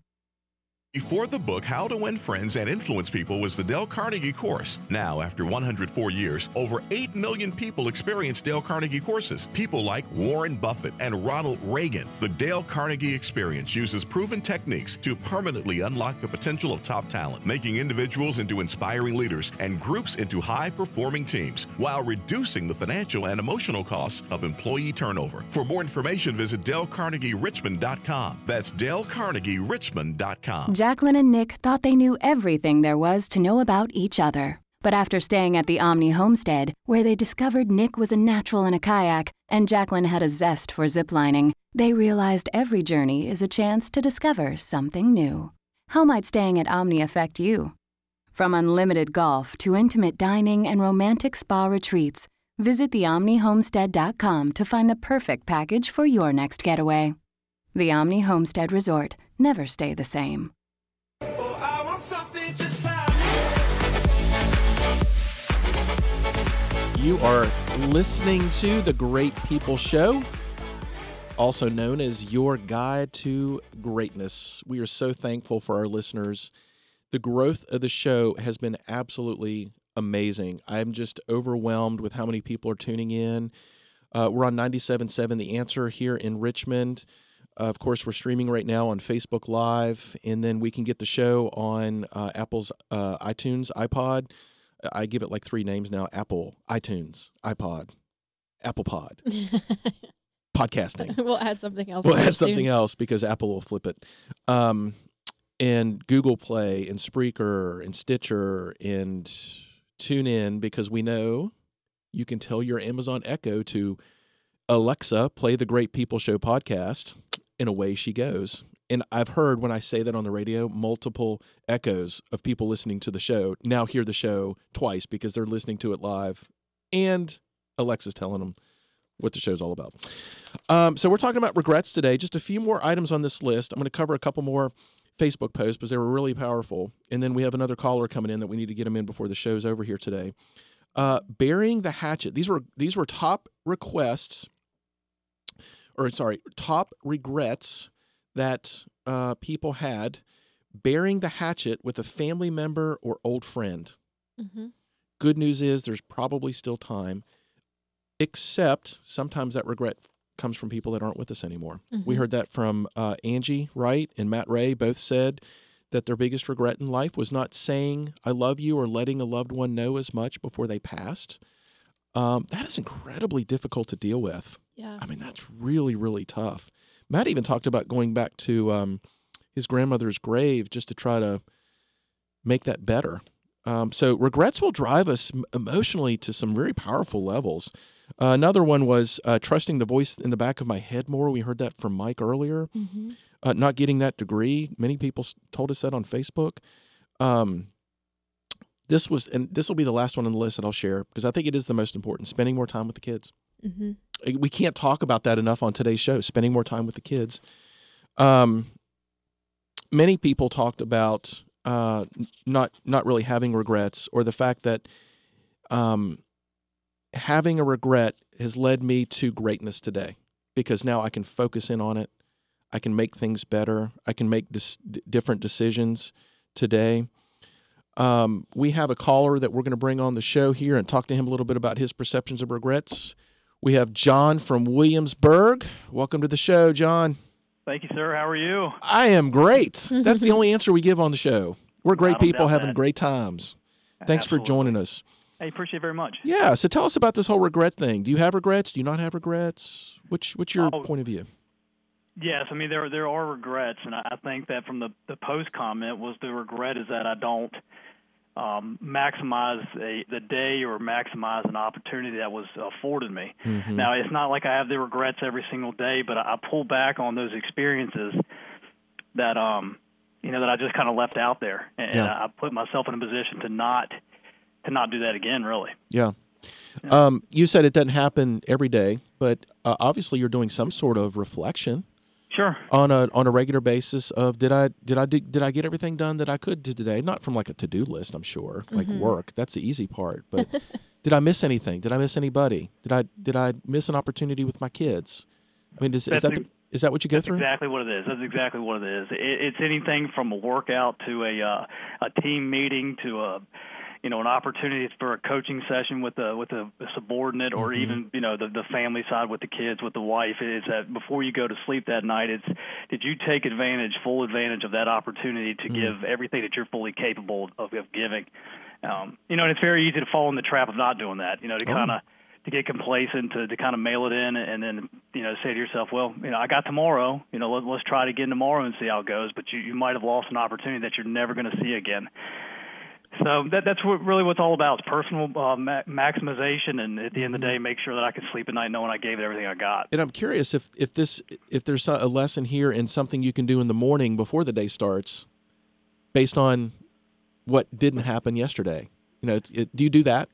Before the book How to Win Friends and Influence People was the Dale Carnegie course. Now, after 104 years, over 8 million people experience Dale Carnegie courses. People like Warren Buffett and Ronald Reagan. The Dale Carnegie experience uses proven techniques to permanently unlock the potential of top talent, making individuals into inspiring leaders and groups into high performing teams while reducing the financial and emotional costs of employee turnover. For more information, visit DaleCarnegieRichmond.com. That's DaleCarnegieRichmond.com. Jacqueline and Nick thought they knew everything there was to know about each other. But after staying at the Omni homestead, where they discovered Nick was a natural in a kayak and Jacqueline had a zest for ziplining, they realized every journey is a chance to discover something new. How might staying at Omni affect you? From unlimited golf to intimate dining and romantic spa retreats, visit theomnihomestead.com to find the perfect package for your next getaway. The Omni Homestead Resort. Never stay the same. You are listening to The Great People Show, also known as Your Guide to Greatness. We are so thankful for our listeners. The growth of the show has been absolutely amazing. I'm just overwhelmed with how many people are tuning in. Uh, we're on 97.7 The Answer here in Richmond. Uh, of course, we're streaming right now on Facebook Live, and then we can get the show on uh, Apple's uh, iTunes, iPod. I give it like three names now Apple, iTunes, iPod, Apple Pod, podcasting. we'll add something else. We'll add something else because Apple will flip it. Um, and Google Play and Spreaker and Stitcher and TuneIn because we know you can tell your Amazon Echo to Alexa, play the Great People Show podcast, and away she goes. And I've heard when I say that on the radio, multiple echoes of people listening to the show now hear the show twice because they're listening to it live and Alexa's telling them what the show's all about. Um, so we're talking about regrets today. Just a few more items on this list. I'm going to cover a couple more Facebook posts because they were really powerful. And then we have another caller coming in that we need to get him in before the show's over here today. Uh, burying the hatchet. These were these were top requests, or sorry, top regrets that uh, people had. burying the hatchet with a family member or old friend. Mhm. Good news is there's probably still time, except sometimes that regret comes from people that aren't with us anymore. We Mhm. heard that from uh, Angie Wright and Matt Ray. Both said that their biggest regret in life was not saying "I love you" or letting a loved one know as much before they passed. Um, that is incredibly difficult to deal with. Yeah. I mean, that's really, really tough. Matt even talked about going back to um, his grandmother's grave just to try to make that better. Um, so regrets will drive us emotionally to some very powerful levels. Uh, another one was uh, trusting the voice in the back of my head more. We heard that from Mike earlier. Mhm. Uh, not getting that degree. Many people told us that on Facebook. Um, this was, and this will be the last one on the list that I'll share because I think it is the most important. Spending more time with the kids Mhm. We can't talk about that enough on today's show spending more time with the kids. Um, many people talked about uh, not not really having regrets or the fact that um, having a regret has led me to greatness today because now I can focus in on it. I can make things better. I can make dis- different decisions today. Um, we have a caller that we're going to bring on the show here and talk to him a little bit about his perceptions of regrets we have John from Williamsburg. Welcome to the show, John. Thank you, sir. How are you? I am great. That's the only answer we give on the show. We're great people having that. great times. Thanks for joining us. I appreciate it very much. Yeah, so tell us about this whole regret thing. Do you have regrets? Do you not have regrets? Which what's your Oh. point of view? Yes, I mean there there are regrets, and I I think that from the the post comment was the regret is that I don't um, maximize a, the day or maximize an opportunity that was afforded me. Mhm. Now it's not like I have the regrets every single day, but I, I pull back on those experiences that um you know that I just kind of left out there, and, and I put myself in a position to not to not do that again. Really. Yeah. Um, you said it doesn't happen every day, but uh, obviously you're doing some sort of reflection Sure. on a on a regular basis of did I did I do, did I get everything done that I could do today? Not from like a to do list, I'm sure, like Mhm. work. That's the easy part. But did I miss anything? Did I miss anybody? Did I did I miss an opportunity with my kids? I mean, is, is That's that the, Is that what you go That's through? exactly what it is. That's exactly what it is. It, it's anything from a workout to a uh, a team meeting to a you know an opportunity for a coaching session with a with a, subordinate or Mm-hmm. even you know the the family side with the kids with the wife is that before you go to sleep that night it's did you take advantage full advantage of that opportunity to Mm-hmm. give everything that you're fully capable of, of giving um, you know and it's very easy to fall in the trap of not doing that you know to Oh. kind of to get complacent to, to kind of mail it in and then you know say to yourself well you know i got tomorrow you know let, let's try it again tomorrow and see how it goes but you, you might have lost an opportunity that you're never going to see again so that, that's what really what's all about. Personal uh, ma- maximization, and at the end of the day, make sure that I can sleep at night knowing I gave it everything I got. And I'm curious if if this if there's a lesson here and something you can do in the morning before the day starts, based on what didn't happen yesterday. You know, it, do you do that?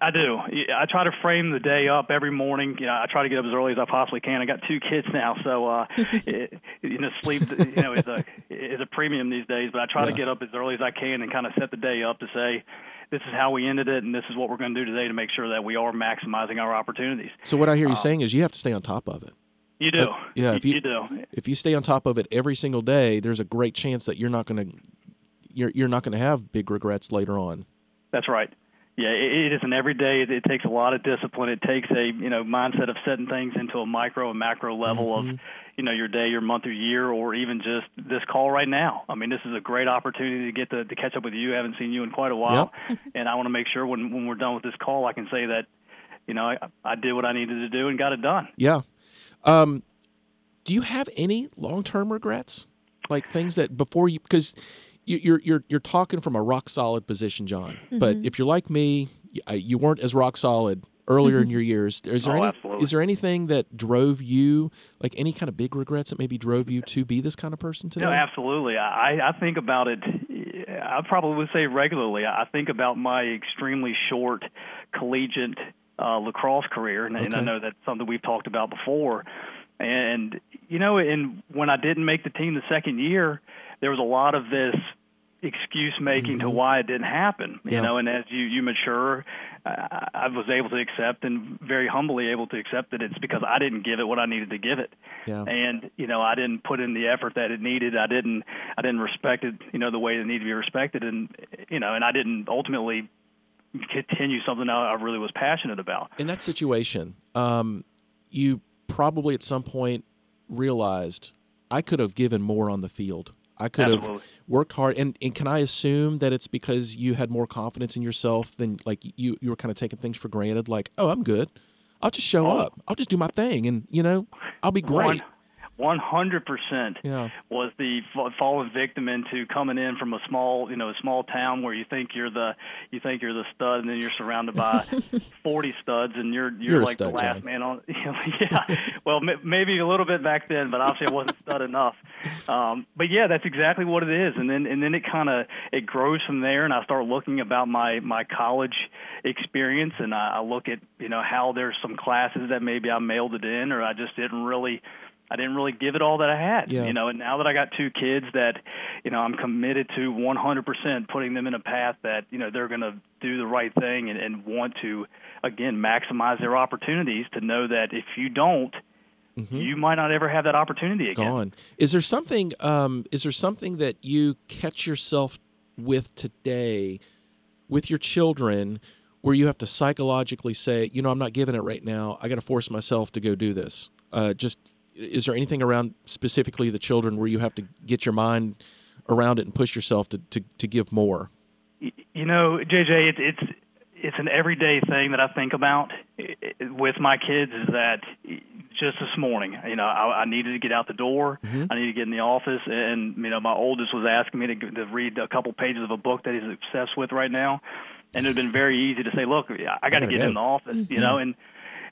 I do. I try to frame the day up every morning. You know, I try to get up as early as I possibly can. I got two kids now, so uh, it, you know, sleep you know is a is a premium these days. But I try to get up as early as I can and kind of set the day up to say, this is how we ended it, and this is what we're going to do today to make sure that we are maximizing our opportunities. So what I hear you Um, saying is you have to stay on top of it. You do. But, yeah, if you, you do. if you stay on top of it every single day, there's a great chance that you're not going to you're you're not going to have big regrets later on. That's right. Yeah, it, it is an everyday. It, it takes a lot of discipline. It takes a you know mindset of setting things into a micro and macro level of you know your day, your month, or year, or even just this call right now. I mean, this is a great opportunity to get to, to catch up with you. I haven't seen you in quite a while, and I want to make sure when when we're done with this call, I can say that you know I, I did what I needed to do and got it done. Yeah. Um, do you have any long term regrets, like things that before you because you, you're you're you're talking from a rock solid position, John. But Mhm. if you're like me, you weren't as rock solid earlier in your years. Is there Oh, any absolutely. is there anything that drove you, like any kind of big regrets that maybe drove you to be this kind of person today? No, absolutely. I, I think about it. I probably would say regularly. I think about my extremely short collegiate uh, lacrosse career, and, and I know that's something we've talked about before. And you know, and when I didn't make the team the second year, there was a lot of this excuse making to why it didn't happen. You Yeah. know, and as you you mature, I, I was able to accept and very humbly able to accept that it's because I didn't give it what I needed to give it Yeah. and you know I didn't put in the effort that it needed. I didn't I didn't respect it you know the way it needed to be respected, and you know and I didn't ultimately continue something I I really was passionate about. in that situation, um, you probably at some point realized I could have given more on the field. I could Absolutely. have worked hard. And, and can I assume that it's because you had more confidence in yourself than like you, you were kind of taking things for granted? Like, oh, I'm good. I'll just show Oh. up. I'll just do my thing. And, you know, I'll be great. One hundred percent Yeah. was the fa- fallen victim into coming in from a small, you know, a small town where you think you're the, you think you're the stud, and then you're surrounded by forty studs, and you're you're, You're like stud, the last John. man on. yeah, well, m- maybe a little bit back then, but obviously I wasn't stud enough. Um, but yeah, that's exactly what it is, and then and then it kind of it grows from there, and I start looking about my my college experience, and I, I look at you know how there's some classes that maybe I mailed it in, or I just didn't really. I didn't really give it all that I had, Yeah. you know. And now that I got two kids, that you know, I'm committed to 100% putting them in a path that you know they're going to do the right thing and, and want to, again, maximize their opportunities. To know that if you don't, you might not ever have that opportunity again. gone. Is there something? Um, is there something that you catch yourself with today, with your children, where you have to psychologically say, you know, I'm not giving it right now. I got to force myself to go do this. Uh, just is there anything around specifically the children where you have to get your mind around it and push yourself to to, to give more? You know, JJ, it's it's it's an everyday thing that I think about i- i- with my kids. Is that just this morning? You know, I, I needed to get out the door. Mm-hmm. I needed to get in the office, and you know, my oldest was asking me to, to read a couple pages of a book that he's obsessed with right now, and it'd been very easy to say, "Look, I got to get in the office," you mm-hmm. know, and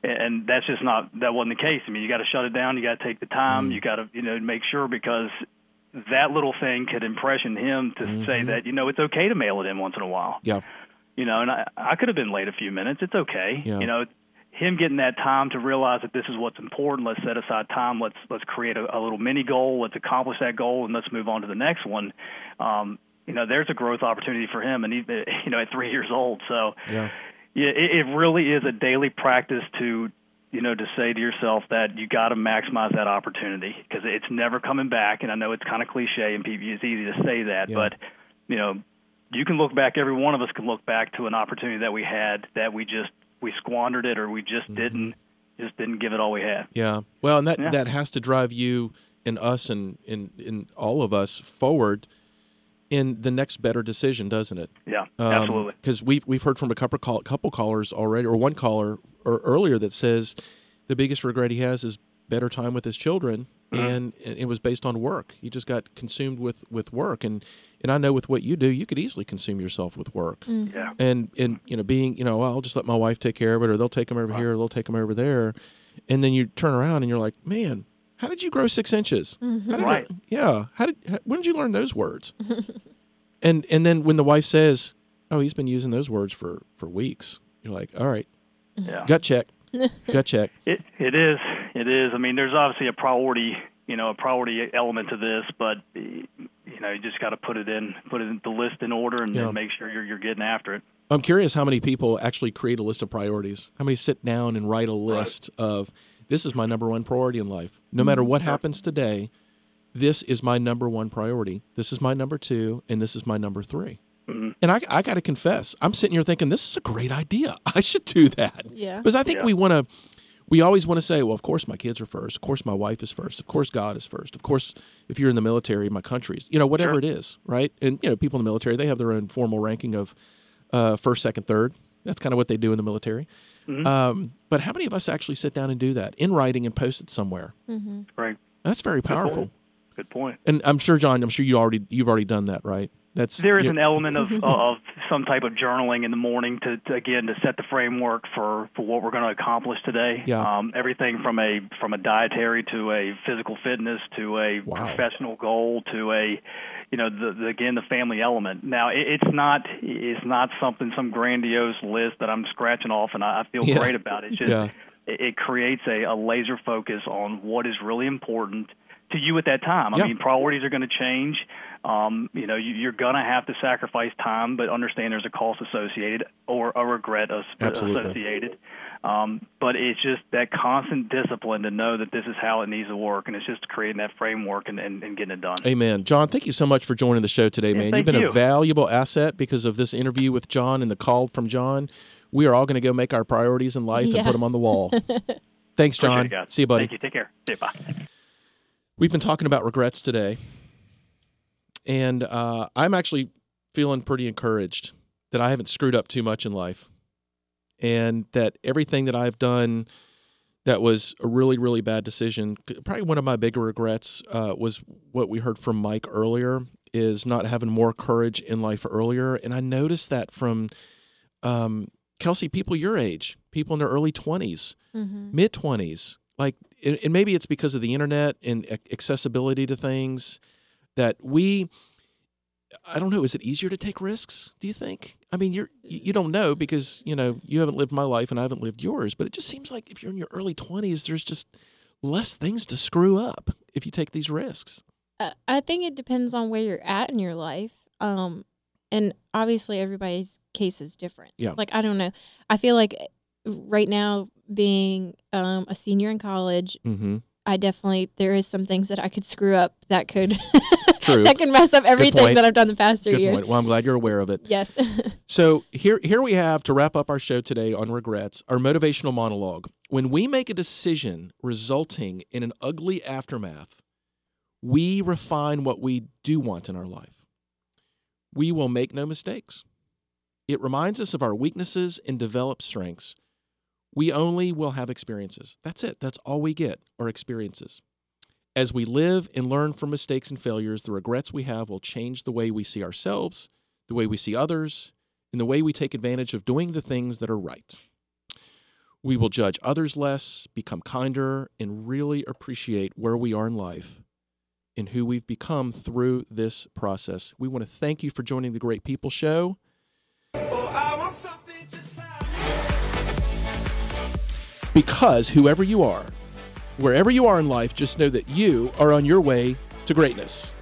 and that's just not that wasn't the case. I mean, you got to shut it down. You got to take the time. Mm. You got to you know make sure because that little thing could impression him to mm-hmm. say that you know it's okay to mail it in once in a while Yeah. You know, and I, I could have been late a few minutes. It's okay. Yeah. You know, him getting that time to realize that this is what's important. Let's set aside time. Let's let's create a, a little mini goal. Let's accomplish that goal, and let's move on to the next one. Um, you know, there's a growth opportunity for him, and he, you know, at three years old. So, Yeah. yeah, it, it really is a daily practice to you know, to say to yourself that you got to maximize that opportunity because it's never coming back. And I know it's kind of cliche and people, it's easy to say that, Yeah. but you know, you can look back. Every one of us can look back to an opportunity that we had that we just we squandered it or we just Mm-hmm. didn't just didn't give it all we had. Yeah. Well, and that Yeah. that has to drive you and us and in in all of us forward in the next better decision, doesn't it? Yeah, absolutely. Because we've we've heard from a couple call, couple callers already, or one caller or earlier that says the biggest regret he has is better time with his children. Mm-hmm. and, and it was based on work. He just got consumed with with work, and and I know with what you do, you could easily consume yourself with work. Mm-hmm. Yeah. And and you know, being you know, well, I'll just let my wife take care of it, or they'll take them over here, or they'll take them over there, and then you turn around and you're like, man, how did you grow six inches? Mm-hmm. How did Right. you- yeah. How did? How, when did you learn those words? and and then when the wife says, "Oh, he's been using those words for for weeks," you're like, "All right, Yeah. gut check, gut check." It it is it is. I mean, there's obviously a priority, you know, a priority element to this, but you know, you just got to put it in, put it in the list in order, and Yeah. then make sure you're you're getting after it. I'm curious how many people actually create a list of priorities. How many sit down and write a list of this is my number one priority in life. No matter mm-hmm. what happens today, this is my number one priority. This is my number two, and this is my number 3 mm-hmm. And I, I got to confess, I'm sitting here thinking this is a great idea. I should do that. Yeah. Because I think Yeah. we want to, we always want to say, well, of course my kids are first. Of course my wife is first. Of course God is first. Of course, if you're in the military, my country's, you know, whatever Sure. it is, right? And, you know, people in the military, they have their own formal ranking of uh, first, second, third. That's kind of what they do in the military. Mm-hmm. Um, but how many of us actually sit down and do that in writing and post it somewhere? Mm-hmm. Right. That's very powerful. point. Good point. And I'm sure, John, I'm sure you already you've already done that, right? That's There is an element of of some type of journaling in the morning to, to again to set the framework for, for what we're going to accomplish today. Yeah. Um, everything from a from a dietary to a physical fitness to a Wow. professional goal to a you know the, the again the family element. Now it, it's not it's not something some grandiose list that I'm scratching off and I, I feel Yeah. great about it. It's just Yeah. it, it creates a, a laser focus on what is really important to you at that time. Yeah. I mean, priorities are going to change. Um, you know, you, you're going to have to sacrifice time, but understand there's a cost associated or a regret as- Absolutely. associated. Um, but it's just that constant discipline to know that this is how it needs to work, and it's just creating that framework and, and, and getting it done. Amen. John, thank you so much for joining the show today, Yeah, man. You've thank been a valuable asset because of this interview with John and the call from John. We are all going to go make our priorities in life and put them on the wall. Thanks, John. it. See you, buddy. Thank you. Take care. See you. Bye. We've been talking about regrets today, and uh, I'm actually feeling pretty encouraged that I haven't screwed up too much in life, and that everything that I've done that was a really, really bad decision. Probably one of my bigger regrets uh, was what we heard from Mike earlier is not having more courage in life earlier, and I noticed that from um, Kelsey, people your age, people in their early 20s Mm-hmm. mid 20s like and, maybe it's because of the internet and accessibility to things that we i don't know is it easier to take risks do you think i mean you're you don't know because you know you haven't lived my life and i haven't lived yours but it just seems like if you're in your early 20s there's just less things to screw up if you take these risks Uh, I think it depends on where you're at in your life. Um, and obviously everybody's case is different. Yeah. Like I don't know. I feel like right now being um, a senior in college, mm-hmm I definitely there is some things that I could screw up that could that could mess up everything that I've done the past three good years. point well i'm glad you're aware of it Yes. So here, here we have to wrap up our show today on regrets, our motivational monologue. When we make a decision resulting in an ugly aftermath, we refine what we do want in our life. We will make no mistakes. It reminds us of our weaknesses and develop strengths. We only will have experiences. That's it. That's all we get are experiences. As we live and learn from mistakes and failures, the regrets we have will change the way we see ourselves, the way we see others, and the way we take advantage of doing the things that are right. We will judge others less, become kinder, and really appreciate where we are in life and who we've become through this process. We want to thank you for joining the Great People Show. Oh, Because whoever you are, wherever you are in life, just know that you are on your way to greatness.